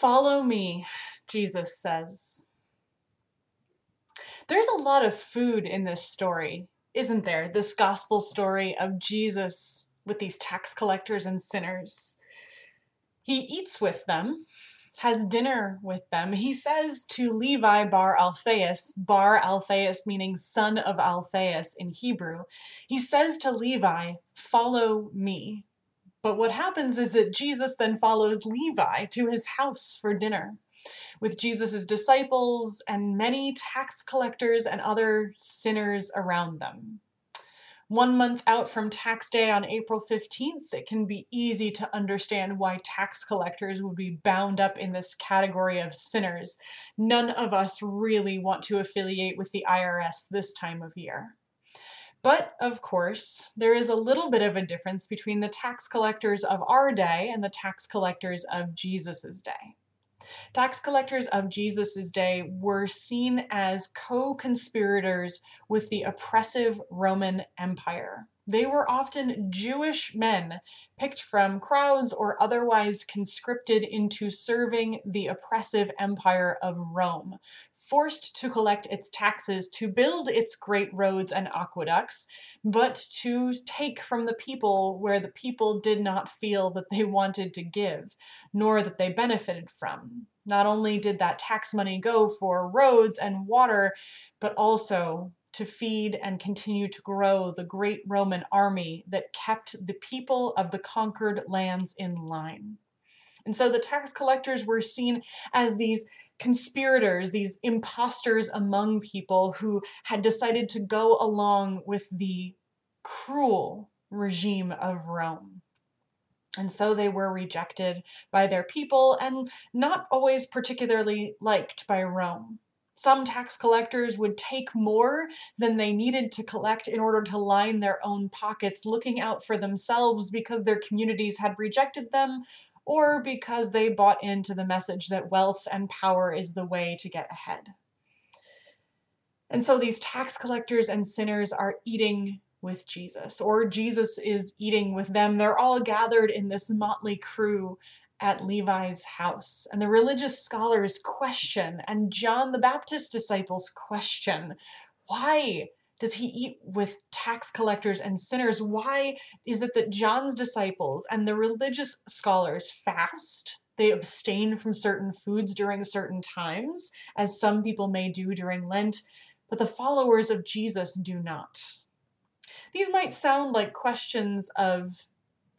Follow me, Jesus says. There's a lot of food in this story, isn't there? This gospel story of Jesus with these tax collectors and sinners. He eats with them, has dinner with them. He says to Levi bar Alphaeus, bar Alphaeus meaning son of Alphaeus in Hebrew, he says to Levi, Follow me. But what happens is that Jesus then follows Levi to his house for dinner with Jesus' disciples and many tax collectors and other sinners around them. One month out from tax day on April 15th, it can be easy to understand why tax collectors would be bound up in this category of sinners. None of us really want to affiliate with the IRS this time of year. But of course, there is a little bit of a difference between the tax collectors of our day and the tax collectors of Jesus' day. Tax collectors of Jesus' day were seen as co conspirators with the oppressive Roman Empire. They were often Jewish men picked from crowds or otherwise conscripted into serving the oppressive empire of Rome, forced to collect its taxes to build its great roads and aqueducts, but to take from the people where the people did not feel that they wanted to give, nor that they benefited from. Not only did that tax money go for roads and water, but also to feed and continue to grow the great Roman army that kept the people of the conquered lands in line. And so the tax collectors were seen as these conspirators, these imposters among people who had decided to go along with the cruel regime of Rome. And so they were rejected by their people and not always particularly liked by Rome. Some tax collectors would take more than they needed to collect in order to line their own pockets, looking out for themselves because their communities had rejected them or because they bought into the message that wealth and power is the way to get ahead. And so these tax collectors and sinners are eating with Jesus, or Jesus is eating with them. They're all gathered in this motley crew at Levi's house. And the religious scholars question, and John the Baptist disciples question, why does he eat with tax collectors and sinners? Why is it that John's disciples and the religious scholars fast? They abstain from certain foods during certain times, as some people may do during Lent, but the followers of Jesus do not. These might sound like questions of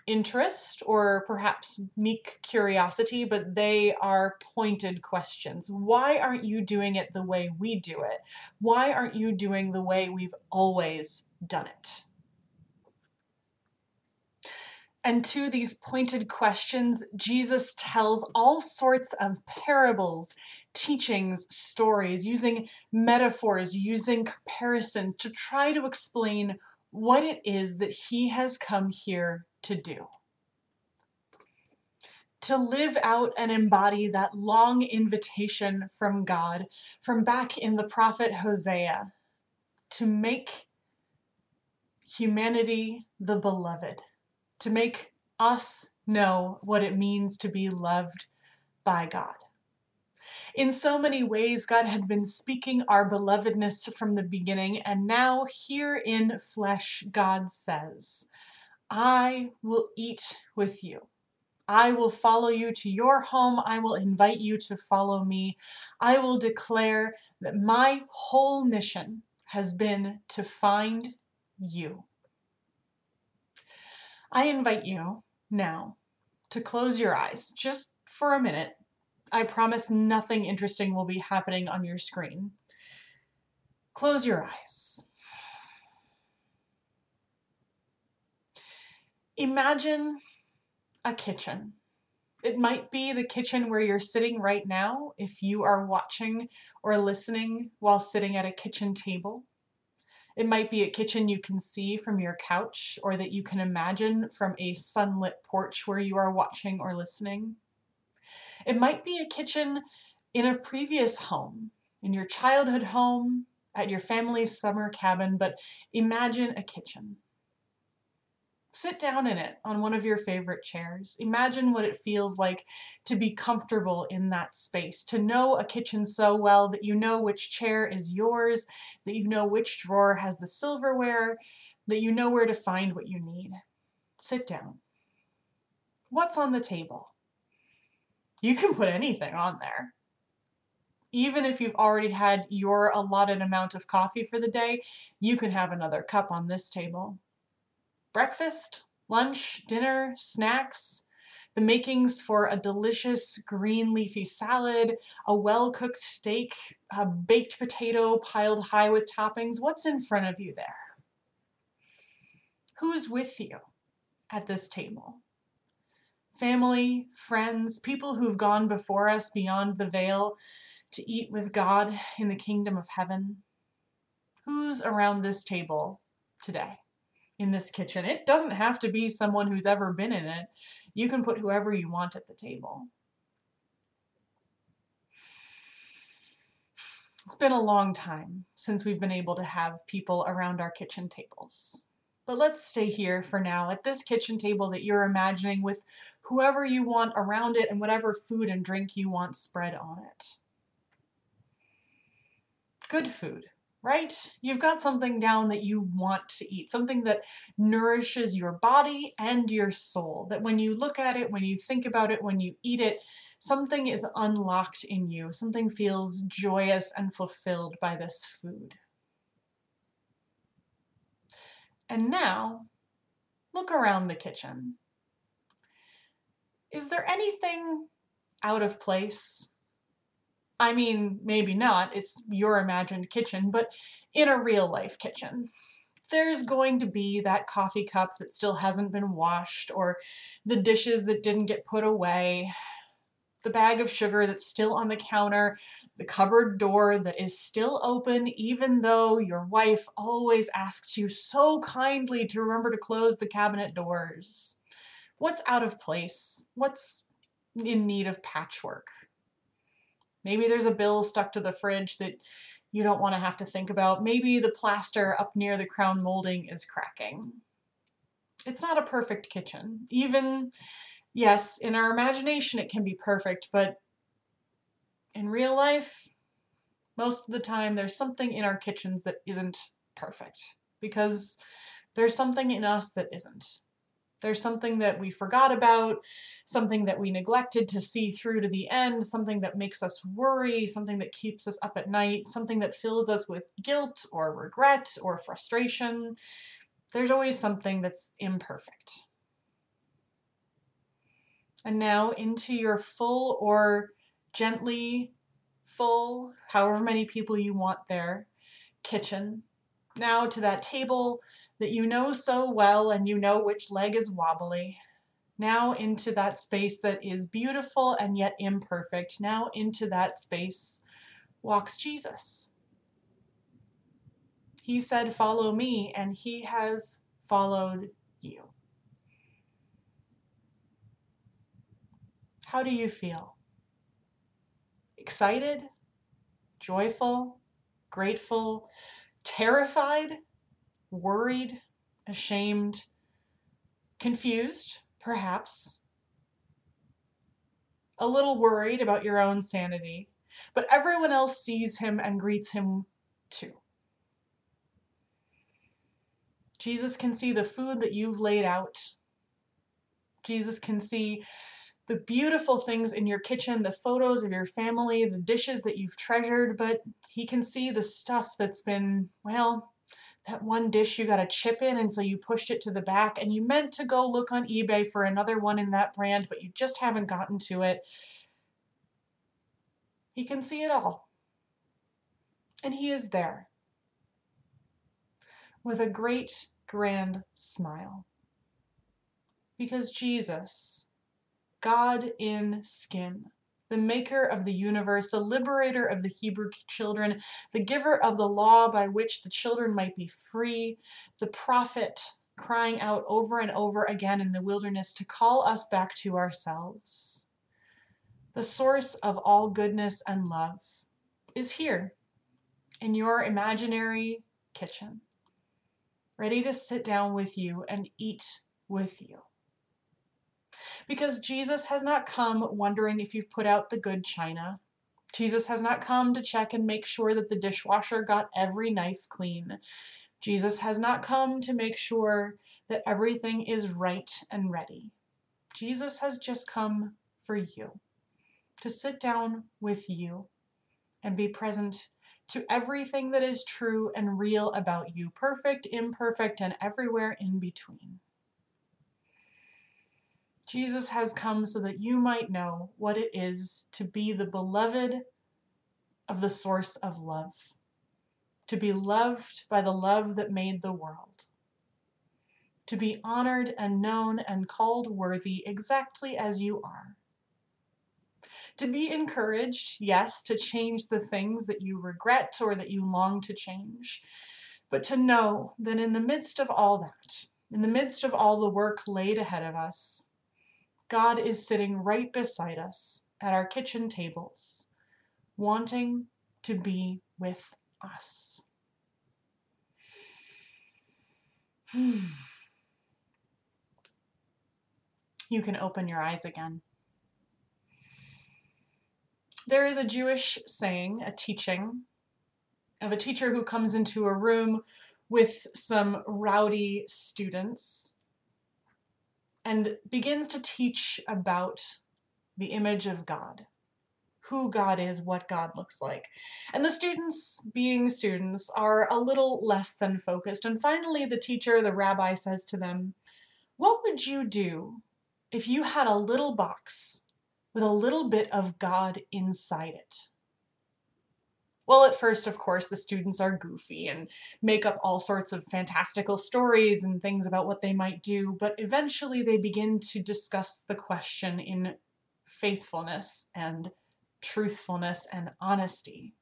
interest or perhaps meek curiosity, but they are pointed questions. Why aren't you doing it the way we do it? Why aren't you doing the way we've always done it? And to these pointed questions, Jesus tells all sorts of parables, teachings, stories, using metaphors, using comparisons to try to explain what it is that he has come here to do. To live out and embody that long invitation from God, from back in the prophet Hosea, to make humanity the beloved, to make us know what it means to be loved by God. In so many ways, God had been speaking our belovedness from the beginning, and now, here in flesh, God says, I will eat with you. I will follow you to your home. I will invite you to follow me. I will declare that my whole mission has been to find you. I invite you now to close your eyes just for a minute. I promise nothing interesting will be happening on your screen. Close your eyes. Imagine a kitchen. It might be the kitchen where you're sitting right now if you are watching or listening while sitting at a kitchen table. It might be a kitchen you can see from your couch or that you can imagine from a sunlit porch where you are watching or listening. It might be a kitchen in a previous home, in your childhood home, at your family's summer cabin, but imagine a kitchen. Sit down in it on one of your favorite chairs. Imagine what it feels like to be comfortable in that space, to know a kitchen so well that you know which chair is yours, that you know which drawer has the silverware, that you know where to find what you need. Sit down. What's on the table? You can put anything on there. Even if you've already had your allotted amount of coffee for the day, you can have another cup on this table breakfast, lunch, dinner, snacks, the makings for a delicious green leafy salad, a well cooked steak, a baked potato piled high with toppings. What's in front of you there? Who's with you at this table? Family, friends, people who've gone before us beyond the veil to eat with God in the kingdom of heaven. Who's around this table today? In this kitchen. It doesn't have to be someone who's ever been in it. You can put whoever you want at the table. It's been a long time since we've been able to have people around our kitchen tables. But let's stay here for now at this kitchen table that you're imagining with whoever you want around it and whatever food and drink you want spread on it. Good food, right? You've got something down that you want to eat, something that nourishes your body and your soul. That when you look at it, when you think about it, when you eat it, something is unlocked in you. Something feels joyous and fulfilled by this food. And now, look around the kitchen. Is there anything out of place? I mean, maybe not, it's your imagined kitchen, but in a real life kitchen. There's going to be that coffee cup that still hasn't been washed, or the dishes that didn't get put away, the bag of sugar that's still on the counter, the cupboard door that is still open, even though your wife always asks you so kindly to remember to close the cabinet doors. What's out of place? What's in need of patchwork? Maybe there's a bill stuck to the fridge that you don't want to have to think about. Maybe the plaster up near the crown molding is cracking. It's not a perfect kitchen. Even, yes, in our imagination it can be perfect, but in real life, most of the time there's something in our kitchens that isn't perfect because there's something in us that isn't. There's something that we forgot about, something that we neglected to see through to the end, something that makes us worry, something that keeps us up at night, something that fills us with guilt or regret or frustration. There's always something that's imperfect. And now into your full or gently full, however many people you want there, kitchen. Now to that table that you know so well and you know which leg is wobbly. Now into that space that is beautiful and yet imperfect. Now into that space walks Jesus. He said, Follow me, and he has followed you. How do you feel? Excited? Joyful? Grateful? Terrified? Worried, ashamed, confused, perhaps, a little worried about your own sanity, but everyone else sees him and greets him too. Jesus can see the food that you've laid out. Jesus can see the beautiful things in your kitchen, the photos of your family, the dishes that you've treasured, but he can see the stuff that's been, well, that one dish you got a chip in and so you pushed it to the back and you meant to go look on eBay for another one in that brand, but you just haven't gotten to it. He can see it all. And he is there with a great grand smile. Because Jesus, God in skin, the maker of the universe, the liberator of the Hebrew children, the giver of the law by which the children might be free, the prophet crying out over and over again in the wilderness to call us back to ourselves. The source of all goodness and love is here in your imaginary kitchen, ready to sit down with you and eat with you. Because Jesus has not come wondering if you've put out the good china. Jesus has not come to check and make sure that the dishwasher got every knife clean. Jesus has not come to make sure that everything is right and ready. Jesus has just come for you, to sit down with you and be present to everything that is true and real about you, perfect, imperfect, and everywhere in between. Jesus has come so that you might know what it is to be the beloved of the source of love, to be loved by the love that made the world, to be honored and known and called worthy exactly as you are. To be encouraged, yes, to change the things that you regret or that you long to change, but to know that in the midst of all that, in the midst of all the work laid ahead of us, God is sitting right beside us at our kitchen tables, wanting to be with us. Hmm. You can open your eyes again. There is a Jewish saying, a teaching, of a teacher who comes into a room with some rowdy students and begins to teach about the image of God, who God is, what God looks like. And the students, being students, are a little less than focused. And finally, the teacher, the rabbi, says to them, What would you do if you had a little box with a little bit of God inside it. Well, at first, of course, the students are goofy and make up all sorts of fantastical stories and things about what they might do, but eventually they begin to discuss the question in faithfulness and truthfulness and honesty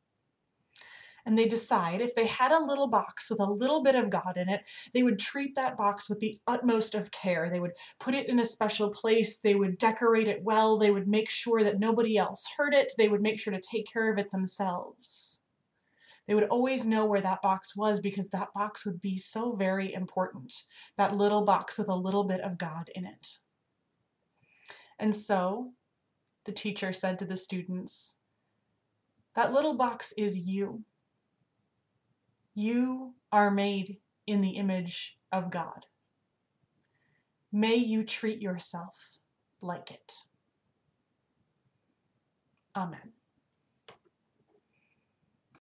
and they decide if they had a little box with a little bit of God in it, they would treat that box with the utmost of care. They would put it in a special place, they would decorate it well, they would make sure that nobody else heard it, they would make sure to take care of it themselves. They would always know where that box was because that box would be so very important. That little box with a little bit of God in it. And so the teacher said to the students, That little box is you. You are made in the image of God. May you treat yourself like it. Amen.